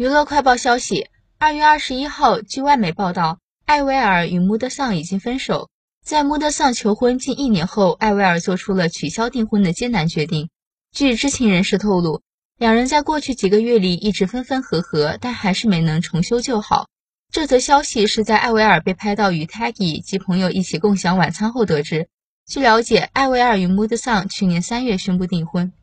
娱乐快报消息：二月二十一号，据外媒报道，艾薇儿与穆德桑已经分手。在穆德桑求婚近一年后，艾薇儿做出了取消订婚的艰难决定。据知情人士透露，两人在过去几个月里一直分分合合，但还是没能重修旧好。这则消息是在艾薇儿被拍到与 Taggy 及朋友一起共享晚餐后得知。据了解，艾薇儿与穆德桑去年三月宣布订婚。